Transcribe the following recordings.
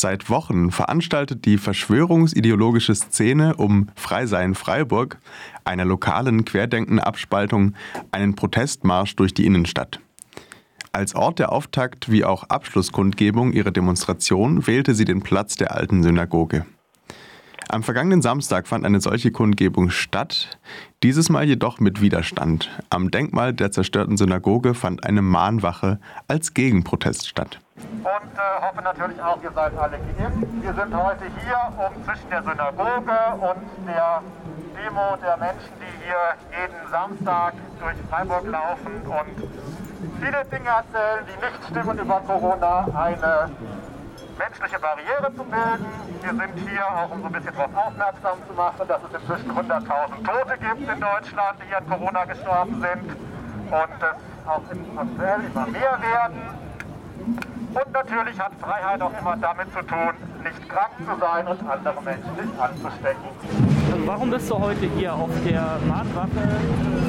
Seit Wochen veranstaltet die verschwörungsideologische Szene um Freisein Freiburg, einer lokalen Querdenken-Abspaltung, einen Protestmarsch durch die Innenstadt. Als Ort der Auftakt wie auch Abschlusskundgebung ihrer Demonstration wählte sie den Platz der alten Synagoge. Am vergangenen Samstag fand eine solche Kundgebung statt, dieses Mal jedoch mit Widerstand. Am Denkmal der zerstörten Synagoge fand eine Mahnwache als Gegenprotest statt. Und äh, hoffe natürlich auch, ihr seid alle geimpft. Wir sind heute hier, um zwischen der Synagoge und der Demo der Menschen, die hier jeden Samstag durch Freiburg laufen und viele Dinge erzählen, die nicht stimmen über Corona, eine menschliche Barriere zu bilden. Wir sind hier auch, um so ein bisschen darauf aufmerksam zu machen, dass es inzwischen 100.000 Tote gibt in Deutschland, die an Corona gestorben sind und es auch aktuell immer mehr werden. Und natürlich hat Freiheit auch immer damit zu tun, nicht krank zu sein und andere Menschen nicht anzustecken. Warum bist du heute hier auf der Mahnwache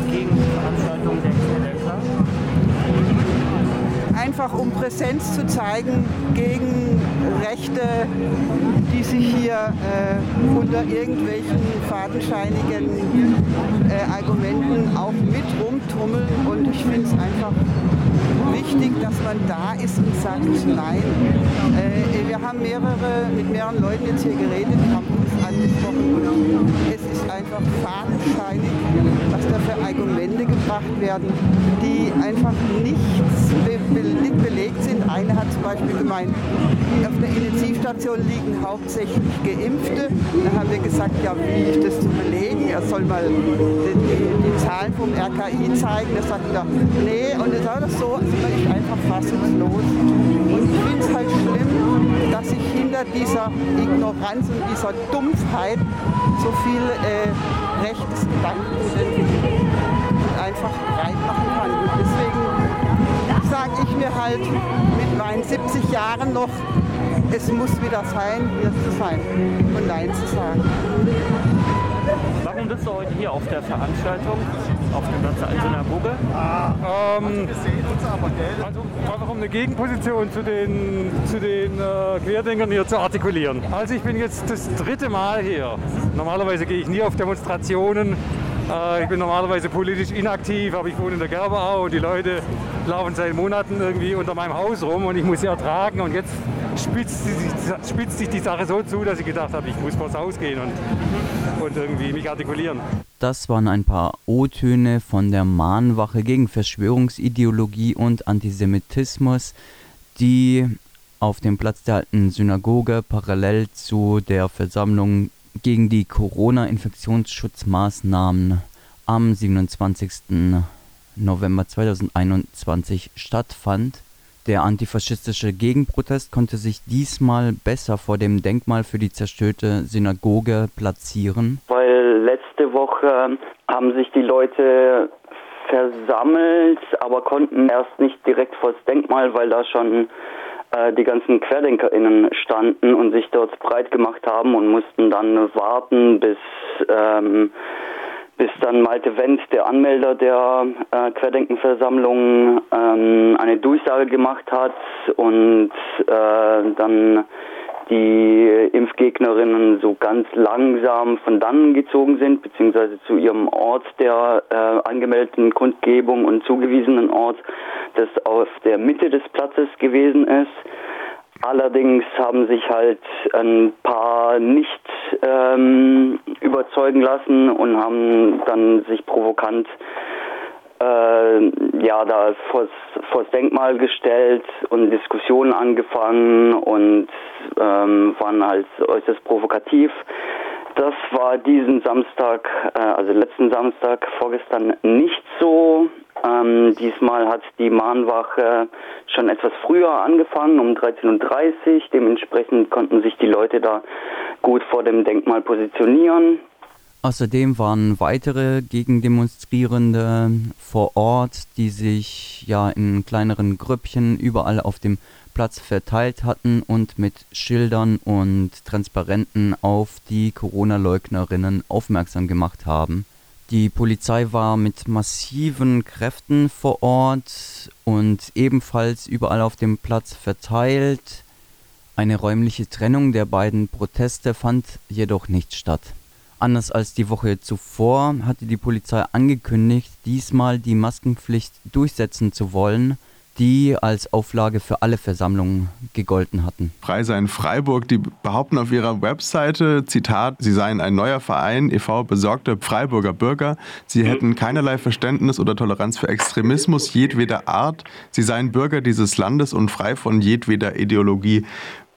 gegen die Veranstaltung der Querdenker? einfach um Präsenz zu zeigen gegen Rechte, die sich hier äh, unter irgendwelchen fadenscheinigen äh, Argumenten auch mit rumtummeln. Und ich finde es einfach wichtig, dass man da ist und sagt, nein. Äh, wir haben mehrere, mit mehreren Leuten jetzt hier geredet, haben angesprochen es ist einfach fadenscheinig, was da für Argumente gebracht werden, die einfach nichts be nicht belegt sind. Eine hat zum Beispiel gemeint, auf der Intensivstation liegen hauptsächlich Geimpfte. Da haben wir gesagt, ja, wie ist das zu belegen? Er soll mal die, die, die Zahlen vom RKI zeigen. Da sagt er, nee, und es ist so, also man ist einfach fassungslos. Und ich finde es halt schlimm, hinter dieser Ignoranz und dieser Dumpfheit so viel äh, rechtes Gedankengut einfach breit machen kann. Und deswegen sage ich mir halt mit meinen 70 Jahren noch, es muss wieder sein, hier zu sein und Nein zu sagen. Du heute hier auf der Veranstaltung, auf dem Platz der Synagoge? Ähm, also einfach um eine Gegenposition zu den, zu den äh, Querdenkern hier zu artikulieren. Also ich bin jetzt das dritte Mal hier. Normalerweise gehe ich nie auf Demonstrationen. Äh, ich bin normalerweise politisch inaktiv, aber ich wohne in der Gerberau und die Leute laufen seit Monaten irgendwie unter meinem Haus rum und ich muss sie ertragen und jetzt spitzt, spitzt sich die Sache so zu, dass ich gedacht habe, ich muss vors Haus gehen und, und irgendwie mich artikulieren. Das waren ein paar O-Töne von der Mahnwache gegen Verschwörungsideologie und Antisemitismus, die auf dem Platz der alten Synagoge parallel zu der Versammlung gegen die Corona-Infektionsschutzmaßnahmen am 27. November 2021 stattfand. Der antifaschistische Gegenprotest konnte sich diesmal besser vor dem Denkmal für die zerstörte Synagoge platzieren. Weil letzte Woche haben sich die Leute versammelt, aber konnten erst nicht direkt vor das Denkmal, weil da schon äh, die ganzen QuerdenkerInnen standen und sich dort breit gemacht haben und mussten dann warten, bis ähm, bis dann Malte Wendt, der Anmelder der äh, Querdenkenversammlung, ähm, eine Durchsage gemacht hat und äh, dann die Impfgegnerinnen so ganz langsam von dannen gezogen sind, beziehungsweise zu ihrem Ort der äh, angemeldeten Kundgebung und zugewiesenen Ort, das auf der Mitte des Platzes gewesen ist. Allerdings haben sich halt ein paar nicht ähm, überzeugen lassen und haben dann sich provokant äh, ja da vors, vors Denkmal gestellt und Diskussionen angefangen und ähm, waren halt äußerst provokativ. Das war diesen Samstag, äh, also letzten Samstag, vorgestern nicht so. Ähm, diesmal hat die Mahnwache schon etwas früher angefangen, um 13.30 Uhr. Dementsprechend konnten sich die Leute da gut vor dem Denkmal positionieren. Außerdem waren weitere Gegendemonstrierende vor Ort, die sich ja in kleineren Grüppchen überall auf dem Platz verteilt hatten und mit Schildern und Transparenten auf die Corona-Leugnerinnen aufmerksam gemacht haben. Die Polizei war mit massiven Kräften vor Ort und ebenfalls überall auf dem Platz verteilt. Eine räumliche Trennung der beiden Proteste fand jedoch nicht statt. Anders als die Woche zuvor hatte die Polizei angekündigt, diesmal die Maskenpflicht durchsetzen zu wollen, die als Auflage für alle Versammlungen gegolten hatten. Frei sein Freiburg, die behaupten auf ihrer Webseite, Zitat, sie seien ein neuer Verein, e.V. besorgte Freiburger Bürger. Sie hätten keinerlei Verständnis oder Toleranz für Extremismus jedweder Art. Sie seien Bürger dieses Landes und frei von jedweder Ideologie.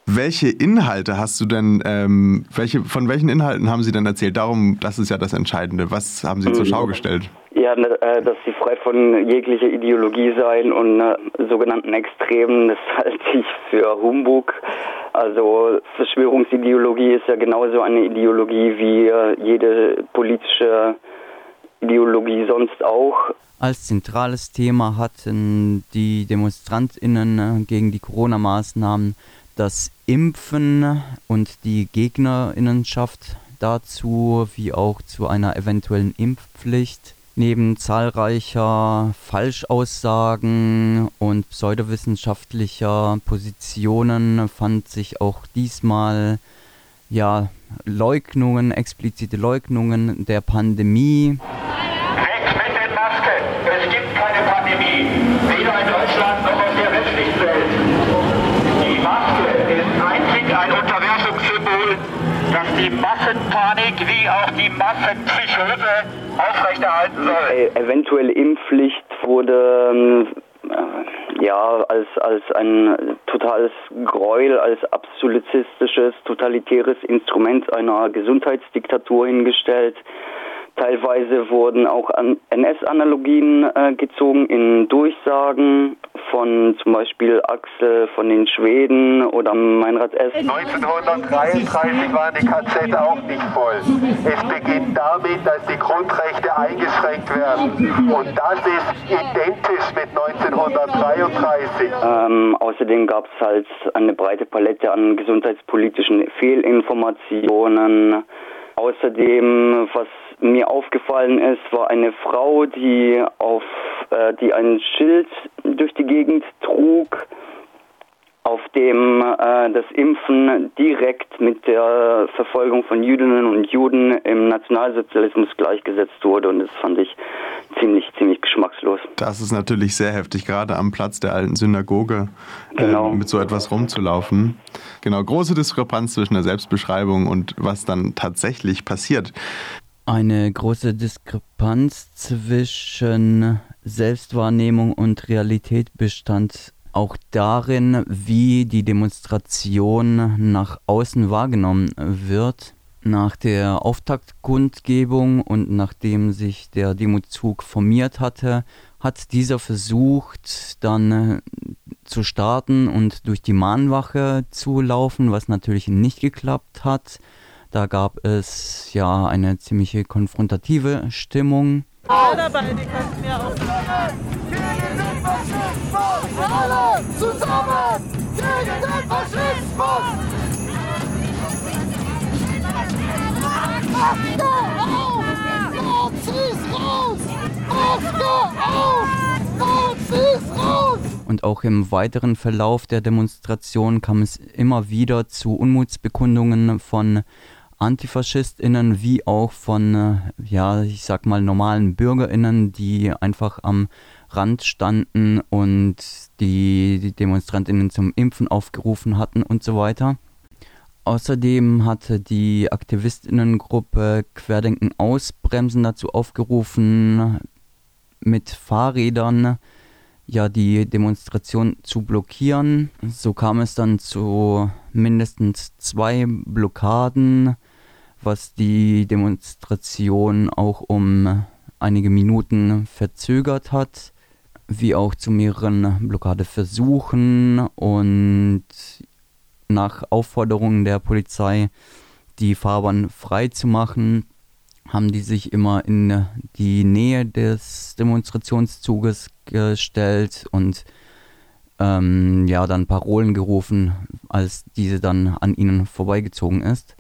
Welche Inhalte hast du denn, ähm, welche, von welchen Inhalten haben Sie denn erzählt? Darum, das ist ja das Entscheidende. Was haben Sie zur Schau gestellt? Ja, ne, äh, dass sie frei von jeglicher Ideologie seien und äh, sogenannten Extremen, das halte ich für Humbug. Also Verschwörungsideologie ist ja genauso eine Ideologie wie äh, jede politische Ideologie sonst auch. Als zentrales Thema hatten die Demonstrantinnen äh, gegen die Corona-Maßnahmen das Impfen und die Gegnerinnenschaft dazu, wie auch zu einer eventuellen Impfpflicht. Neben zahlreicher Falschaussagen und pseudowissenschaftlicher Positionen fand sich auch diesmal ja Leugnungen, explizite Leugnungen der Pandemie. Weg mit den Masken! Es gibt keine Pandemie, weder in Deutschland noch auf der westlichen Welt. Die Maske ist einzig ein Unterwerfungssymbol, das die Massenpanik wie auch die Massenpsychose aufrechterhalten soll. E eventuelle Impfpflicht wurde ähm, äh, ja als, als ein totales Gräuel, als absolutistisches, totalitäres Instrument einer Gesundheitsdiktatur hingestellt. Teilweise wurden auch NS-Analogien äh, gezogen in Durchsagen von zum Beispiel Axel von den Schweden oder Meinrad S. 1933 waren die KZ auch nicht voll. Es beginnt damit, dass die Grundrechte eingeschränkt werden. Und das ist identisch mit 1933. Ähm, außerdem gab es halt eine breite Palette an gesundheitspolitischen Fehlinformationen. Außerdem, was mir aufgefallen ist, war eine Frau, die auf äh, die ein Schild durch die Gegend trug, auf dem äh, das Impfen direkt mit der Verfolgung von Jüdinnen und Juden im Nationalsozialismus gleichgesetzt wurde und das fand ich ziemlich, ziemlich geschmackslos. Das ist natürlich sehr heftig, gerade am Platz der alten Synagoge Genau. äh, mit so etwas rumzulaufen. Genau, große Diskrepanz zwischen der Selbstbeschreibung und was dann tatsächlich passiert. Eine große Diskrepanz zwischen Selbstwahrnehmung und Realität bestand auch darin, wie die Demonstration nach außen wahrgenommen wird. Nach der Auftaktkundgebung und nachdem sich der Demozug formiert hatte, hat dieser versucht, dann zu starten und durch die Mahnwache zu laufen, was natürlich nicht geklappt hat. Da gab es ja eine ziemliche konfrontative Stimmung. Alle dabei, die könnten ja auch. Gegen den Faschismus! Alle zusammen! Gegen den Faschismus! Maske auf! Nazis raus! Maske auf! Nazis raus! Und auch im weiteren Verlauf der Demonstration kam es immer wieder zu Unmutsbekundungen von AntifaschistInnen wie auch von, äh, ja, ich sag mal, normalen BürgerInnen, die einfach am Rand standen und die, die DemonstrantInnen zum Impfen aufgerufen hatten und so weiter. Außerdem hatte die Aktivistinnengruppe Querdenken Ausbremsen dazu aufgerufen, mit Fahrrädern ja die Demonstration zu blockieren. So kam es dann zu mindestens zwei Blockaden, was die Demonstration auch um einige Minuten verzögert hat, wie auch zu mehreren Blockadeversuchen und nach Aufforderungen der Polizei die Fahrbahn frei zu machen, haben die sich immer in die Nähe des Demonstrationszuges gestellt und ähm, ja dann Parolen gerufen, als diese dann an ihnen vorbeigezogen ist.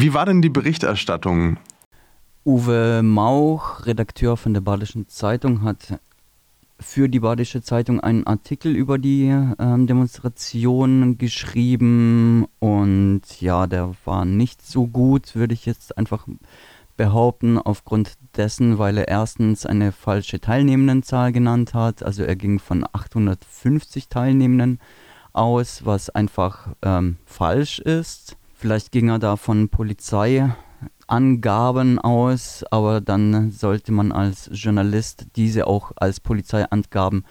Wie war denn die Berichterstattung? Uwe Mauch, Redakteur von der Badischen Zeitung, hat für die Badische Zeitung einen Artikel über die äh, Demonstration geschrieben und ja, der war nicht so gut, würde ich jetzt einfach behaupten, aufgrund dessen, weil er erstens eine falsche Teilnehmendenzahl genannt hat, also er ging von 850 Teilnehmenden aus, was einfach ähm, falsch ist. Vielleicht ging er da von Polizei Angaben aus, aber dann sollte man als Journalist diese auch als Polizeiangaben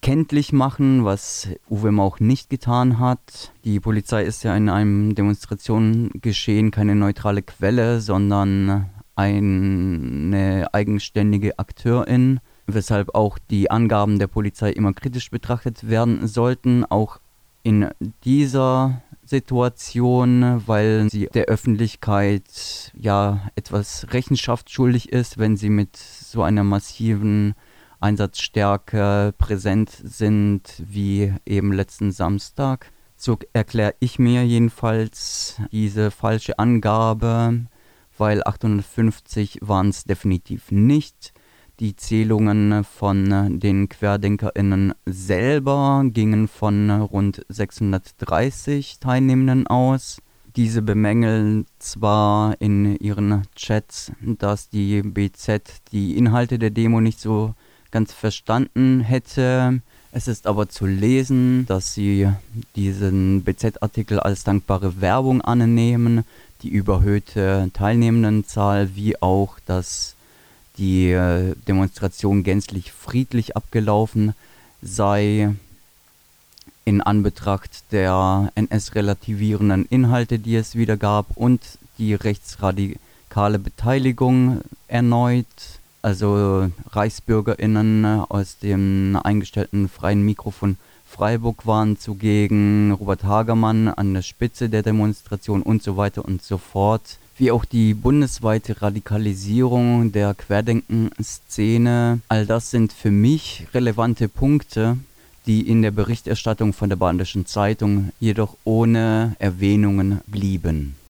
kenntlich machen, was Uwe Mauch nicht getan hat. Die Polizei ist ja in einem Demonstrationengeschehen keine neutrale Quelle, sondern eine eigenständige Akteurin, weshalb auch die Angaben der Polizei immer kritisch betrachtet werden sollten. Auch in dieser Situation, weil sie der Öffentlichkeit ja etwas Rechenschaft schuldig ist, wenn sie mit so einer massiven Einsatzstärke präsent sind wie eben letzten Samstag. So erkläre ich mir jedenfalls diese falsche Angabe, weil 850 waren es definitiv nicht. Die Zählungen von den QuerdenkerInnen selber gingen von rund 630 Teilnehmenden aus. Diese bemängeln zwar in ihren Chats, dass die BZ die Inhalte der Demo nicht so ganz verstanden hätte. Es ist aber zu lesen, dass sie diesen BZ-Artikel als dankbare Werbung annehmen, die überhöhte Teilnehmendenzahl wie auch das die äh, Demonstration gänzlich friedlich abgelaufen sei in Anbetracht der NS-relativierenden Inhalte, die es wieder gab und die rechtsradikale Beteiligung erneut. Also Reichsbürgerinnen aus dem eingestellten freien Mikrofon Freiburg waren zugegen, Robert Hagermann an der Spitze der Demonstration und so weiter und so fort wie auch die bundesweite Radikalisierung der Querdenken-Szene. All das sind für mich relevante Punkte, die in der Berichterstattung von der Badischen Zeitung jedoch ohne Erwähnungen blieben.